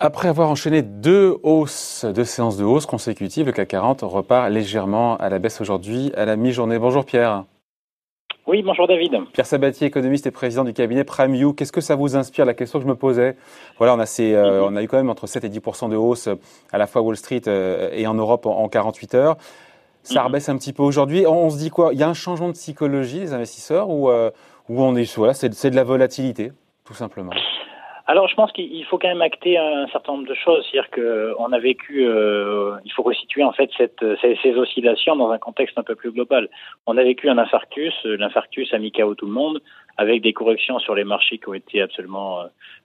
Après avoir enchaîné deux hausses, deux séances de hausse consécutives, le CAC 40 repart légèrement à la baisse aujourd'hui à la mi-journée. Bonjour Pierre. Oui, bonjour David. Pierre Sabatier, économiste et président du cabinet PrimeView. Qu'est-ce que ça vous inspire La question que je me posais? Voilà, on a, euh, on a eu quand même entre 7 et 10% de hausse à la fois Wall Street euh, et en Europe en, 48 heures. Ça mhm. rebaisse un petit peu aujourd'hui. On, se dit quoi? Il y a un changement de psychologie des investisseurs ou, euh, on est voilà, c'est de la volatilité, tout simplement? Alors, je pense qu'il faut quand même acter un certain nombre de choses. C'est-à-dire qu'on a vécu, euh, il faut resituer en fait cette, ces, oscillations dans un contexte un peu plus global. On a vécu un infarctus, l'infarctus a mis KO tout le monde, avec des corrections sur les marchés qui ont été absolument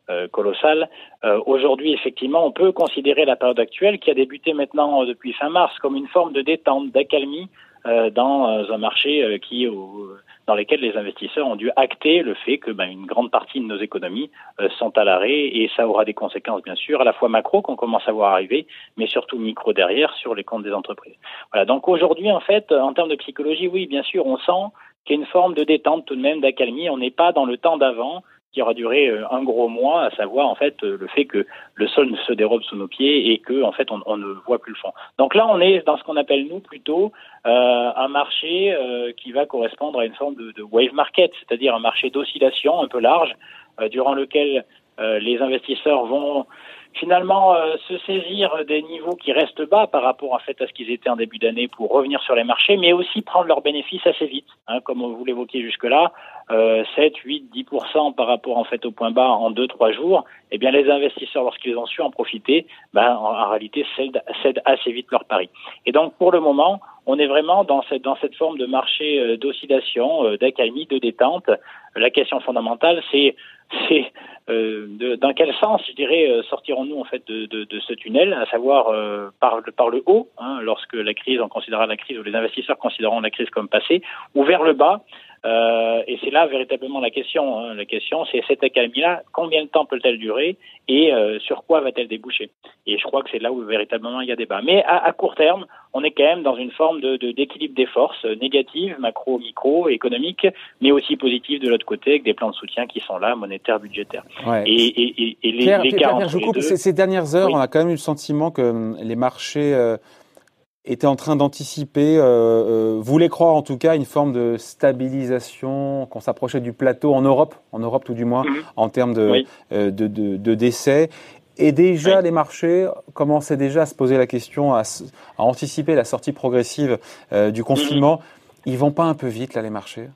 euh, colossales. Euh, Aujourd'hui, effectivement, on peut considérer la période actuelle, qui a débuté maintenant depuis fin mars, comme une forme de détente, d'accalmie euh, dans un marché qui, dans lesquels les investisseurs ont dû acter le fait que ben, une grande partie de nos économies euh, sont à l'arrêt et ça aura des conséquences bien sûr à la fois macro qu'on commence à voir arriver, mais surtout micro derrière sur les comptes des entreprises. Voilà. Donc aujourd'hui en fait, en termes de psychologie, oui, bien sûr, on sent qu'il y a une forme de détente tout de même, d'accalmie. On n'est pas dans le temps d'avant qui aura duré euh, un gros mois, à savoir en fait euh, le fait que le sol se dérobe sous nos pieds et que en fait on, ne voit plus le fond. Donc là, on est dans ce qu'on appelle nous plutôt euh, un marché euh, qui va correspondre à une forme de, de wave market, c'est-à-dire un marché d'oscillation un peu large, durant lequel les investisseurs vont finalement euh, se saisir des niveaux qui restent bas par rapport en fait à ce qu'ils étaient en début d'année pour revenir sur les marchés, mais aussi prendre leurs bénéfices assez vite, hein, comme vous l'évoquiez jusque-là, euh, 7, 8, 10% par rapport en fait au point bas en 2-3 jours. Eh bien, les investisseurs, lorsqu'ils ont su en profiter, ben, en, réalité cèdent, cèdent assez vite leur pari. Et donc, pour le moment, on est vraiment dans cette, dans cette forme de marché euh, d'oscillation, euh, d'accalmie, de détente. La question fondamentale, c'est euh, dans quel sens, je dirais, sortirons-nous en fait de, ce tunnel, à savoir par, par le haut, hein, lorsque la crise, on considérera la crise ou les investisseurs considéreront la crise comme passée, ou vers le bas, euh, et c'est là véritablement la question. Hein. La question, c'est cette accalmie-là, combien de temps peut-elle durer et euh, sur quoi va-t-elle déboucher? Et je crois que c'est là où véritablement il y a débat. Mais à, à, court terme, on est quand même dans une forme de, d'équilibre des forces négatives, macro, micro, économique, mais aussi positive de l'autre côté, avec des plans de soutien qui sont là, monétaires, budgétaires. Ouais. Et, et, et, les, Pierre, les Pierre, je coupe, ces, dernières heures, on a quand même eu le sentiment que hum, les marchés euh, était en train d'anticiper, euh, euh, voulait croire en tout cas une forme de stabilisation, qu'on s'approchait du plateau en Europe, en Europe tout du moins, mhm. en termes de, euh, de, de, de, décès. Et déjà, les marchés commençaient déjà à se poser la question, à, à anticiper la sortie progressive euh, du confinement. Mhm. Ils vont pas un peu vite là, les marchés?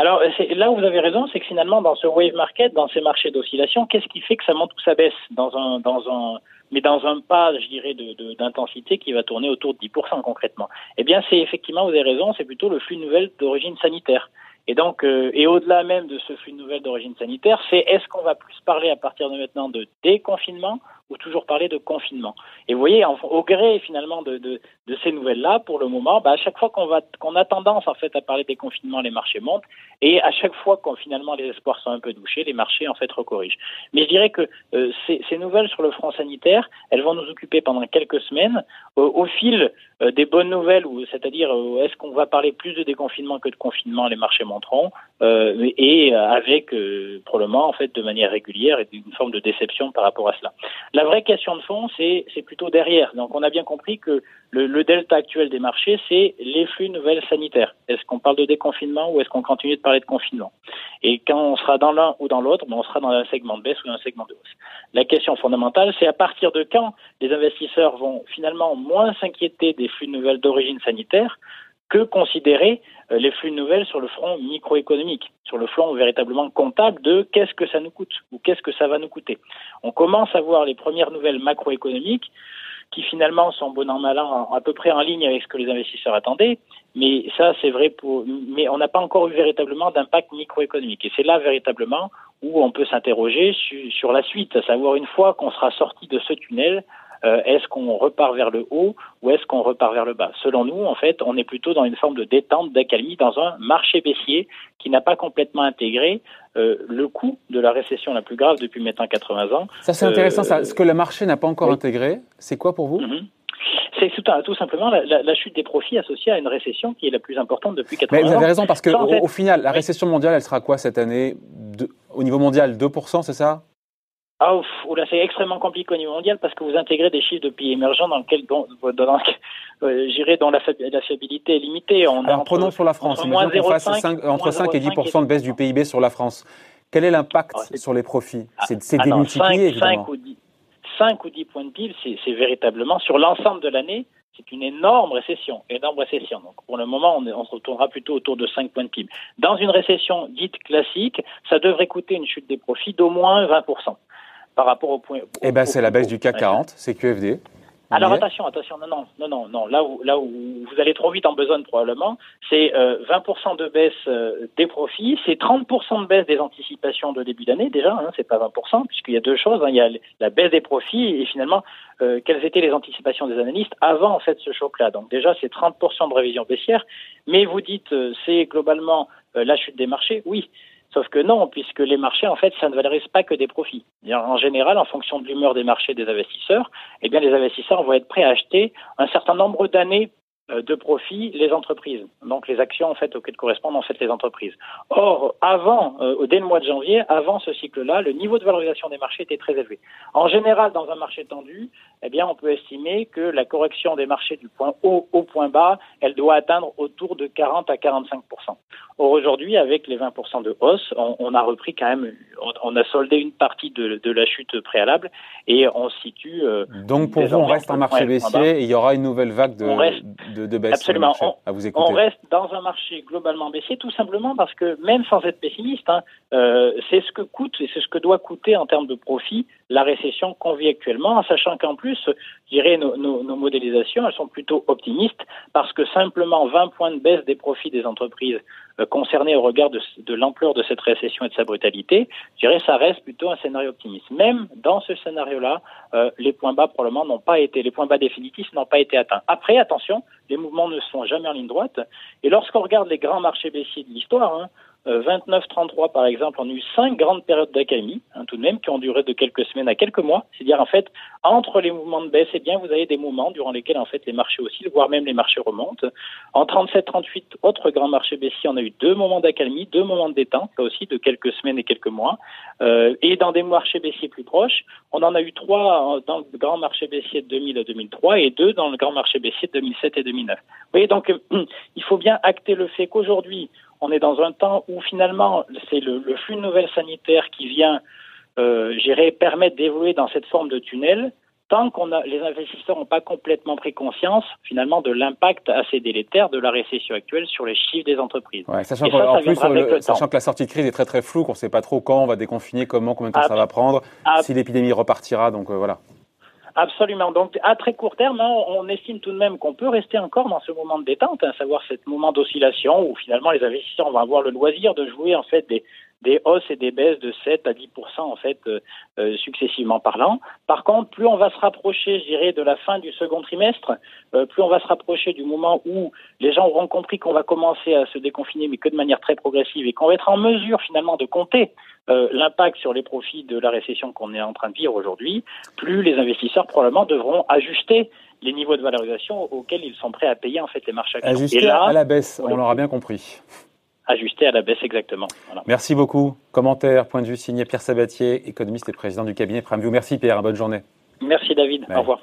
Alors là où vous avez raison, c'est que finalement dans ce wave market, dans ces marchés d'oscillation, qu'est-ce qui fait que ça monte ou ça baisse dans un dans un mais dans un pas, je dirais, d'intensité de, qui va tourner autour de 10% concrètement? Eh bien, c'est effectivement, vous avez raison, c'est plutôt le flux de nouvelles d'origine sanitaire. Et donc, euh, et au-delà même de ce flux de nouvelles d'origine sanitaire, c'est est-ce qu'on va plus parler à partir de maintenant de déconfinement ou toujours parler de confinement. Et vous voyez, au gré finalement de, de, de ces nouvelles-là, pour le moment, bah, à chaque fois qu'on va qu'on a tendance en fait à parler des confinements, les marchés montent, et à chaque fois qu'on finalement les espoirs sont un peu douchés, les marchés en fait recorrigent. Mais je dirais que euh, ces, ces, nouvelles sur le front sanitaire, elles vont nous occuper pendant quelques semaines. au fil euh, des bonnes nouvelles, ou c'est-à-dire euh, est-ce qu'on va parler plus de déconfinement que de confinement, les marchés monteront, et avec probablement en fait de manière régulière et d'une forme de déception par rapport à cela. La vraie question de fond, c'est plutôt derrière. Donc on a bien compris que le, le delta actuel des marchés, c'est les flux nouvelles sanitaires. Est-ce qu'on parle de déconfinement ou est-ce qu'on continue de parler de confinement? Et quand on sera dans l'un ou dans l'autre, ben on sera dans un segment de baisse ou dans un segment de hausse. La question fondamentale, c'est à partir de quand les investisseurs vont finalement moins s'inquiéter des flux nouvelles d'origine sanitaire que considérer euh, les flux de nouvelles sur le front microéconomique, sur le front véritablement comptable de qu'est-ce que ça nous coûte ou qu'est-ce que ça va nous coûter. On commence à voir les premières nouvelles macroéconomiques qui finalement sont bon an mal an à peu près en ligne avec ce que les investisseurs attendaient, mais ça c'est vrai pour mais on n'a pas encore eu véritablement d'impact microéconomique et c'est là véritablement où on peut s'interroger sur, sur la suite, à savoir une fois qu'on sera sorti de ce tunnel, euh, est-ce qu'on repart vers le haut ou est-ce qu'on repart vers le bas? Selon nous, en fait, on est plutôt dans une forme de détente, d'accalmie, dans un marché baissier qui n'a pas complètement intégré euh, le coût de la récession la plus grave depuis maintenant 80 ans. Ça, c'est intéressant. Ça. Euh, ce que le marché n'a pas encore intégré, c'est quoi pour vous? Mhm. C'est tout, simplement la, chute des profits associée à une récession qui est la plus importante depuis 80 ans. Mais vous avez raison, parce qu'au au final, la récession mondiale, elle sera quoi cette année? Au niveau mondial, 2%, c'est ça? Ah, ouf, c'est extrêmement compliqué au niveau mondial parce que vous intégrez des chiffres de pays émergents dans lesquels, dans, euh, j'irai dans la, la, fiabilité est limitée. On Alors, prenons sur la France. Imaginons qu'on fasse entre 5 et 10% de baisse du PIB sur la France. Quel est l'impact ah, sur les profits? Ah, C'est ah démultiplié, évidemment. 5 ou 10, 5 ou 10 points de PIB, c'est véritablement, sur l'ensemble de l'année, c'est une énorme récession, énorme récession. Donc pour le moment, on, on, se retournera plutôt autour de 5 points de PIB. Dans une récession dite classique, ça devrait coûter une chute des profits d'au moins 20% par rapport au point. eh ben, c'est la baisse du CAC 40, c'est QFD. Alors attention, attention, non, non, non, non, non. Là où, là où vous allez trop vite en besogne probablement, c'est euh, 20% de baisse euh, des profits, c'est 30% de baisse des anticipations de début d'année déjà. Hein, c'est pas 20%, puisqu'il y a deux choses. Hein, il y a la baisse des profits et finalement euh, quelles étaient les anticipations des analystes avant en fait ce choc-là. Donc déjà c'est 30% de révision baissière, mais vous dites euh, c'est globalement la chute des marchés. Oui, Sauf que non, puisque les marchés, en fait, ça ne valorise pas que des profits. En général, en fonction de l'humeur des marchés des investisseurs, eh bien, les investisseurs vont être prêts à acheter un certain nombre d'années de profit les entreprises. Donc les actions en fait auxquelles correspondent en fait les entreprises. Or, avant, euh, dès le mois de janvier, avant ce cycle-là, le niveau de valorisation des marchés était très élevé. En général, dans un marché tendu, eh bien, on peut estimer que la correction des marchés du point haut au point bas, elle doit atteindre autour de 40 à 45% Or aujourd'hui, avec les 20% de hausse, on, a repris quand même, on, a soldé une partie de, de, la chute préalable et on se situe. Euh, Donc pour vous, on reste un marché baissier et il y aura une nouvelle vague de, de, de baisse. Absolument. à vous écouter. On reste dans un marché globalement baissier, tout simplement parce que même sans être pessimiste, hein, euh, c'est ce que coûte et c'est ce que doit coûter en termes de profit la récession qu'on vit actuellement, en sachant qu'en plus, je dirais, nos, nos, nos, modélisations, elles sont plutôt optimistes, parce que simplement 20 points de baisse des profits des entreprises euh, concernées au regard de, de l'ampleur de cette récession et de sa brutalité, je dirais, ça reste plutôt un scénario optimiste. Même dans ce scénario-là, euh, les points bas probablement n'ont pas été, les points bas définitifs n'ont pas été atteints. Après, attention, les mouvements ne sont jamais en ligne droite, et lorsqu'on regarde les grands marchés baissiers de l'histoire, hein, 29-33 euh, par exemple, on a eu cinq grandes périodes d'accalmie, hein, tout de même, qui ont duré de quelques semaines à quelques mois. C'est-à-dire en fait, entre les mouvements de baisse, eh bien, vous avez des moments durant lesquels en fait les marchés oscillent, voire même les marchés remontent. En 37-38, autres grands marchés baissiers, on a eu deux moments d'accalmie, deux moments de détente, là aussi de quelques semaines et quelques mois. Euh, et dans des marchés baissiers plus proches, on en a eu trois dans le grand marché baissier de 2000 à 2003 et deux dans le grand marché baissier de 2007 et 2009. Vous voyez, donc il faut bien acter le fait qu'aujourd'hui, on est dans un temps où finalement c'est le, flux de nouvelles sanitaires qui vient, euh, permettre d'évoluer dans cette forme de tunnel. Tant qu'on a, les investisseurs n'ont pas complètement pris conscience finalement de l'impact assez délétère de la récession actuelle sur les chiffres des entreprises. sachant, plus, sachant que la sortie de crise est très très floue, qu'on ne sait pas trop quand on va déconfiner, comment, combien de temps ça va prendre, si l'épidémie repartira. Donc euh, voilà. Absolument. Donc, à très court terme, hein, on estime tout de même qu'on peut rester encore dans ce moment de détente, à hein, savoir ce moment d'oscillation où finalement les investisseurs vont avoir le loisir de jouer en fait des, des hausses et des baisses de 7 à 10 en fait euh, euh, successivement parlant. Par contre, plus on va se rapprocher, je dirais, de la fin du second trimestre, euh, plus on va se rapprocher du moment où les gens auront compris qu'on va commencer à se déconfiner, mais que de manière très progressive, et qu'on va être en mesure finalement de compter l'impact sur les profits de la récession qu'on est en train de vivre aujourd'hui, plus les investisseurs probablement devront ajuster les niveaux de valorisation auxquels ils sont prêts à payer en fait les marchés actions. Ajuster à la baisse, on l'aura bien compris ajusté à la baisse exactement. Merci beaucoup. Commentaire, point de vue signé Pierre Sabatier, économiste et président du cabinet PrimeView. Merci Pierre, bonne journée. Merci David, au revoir.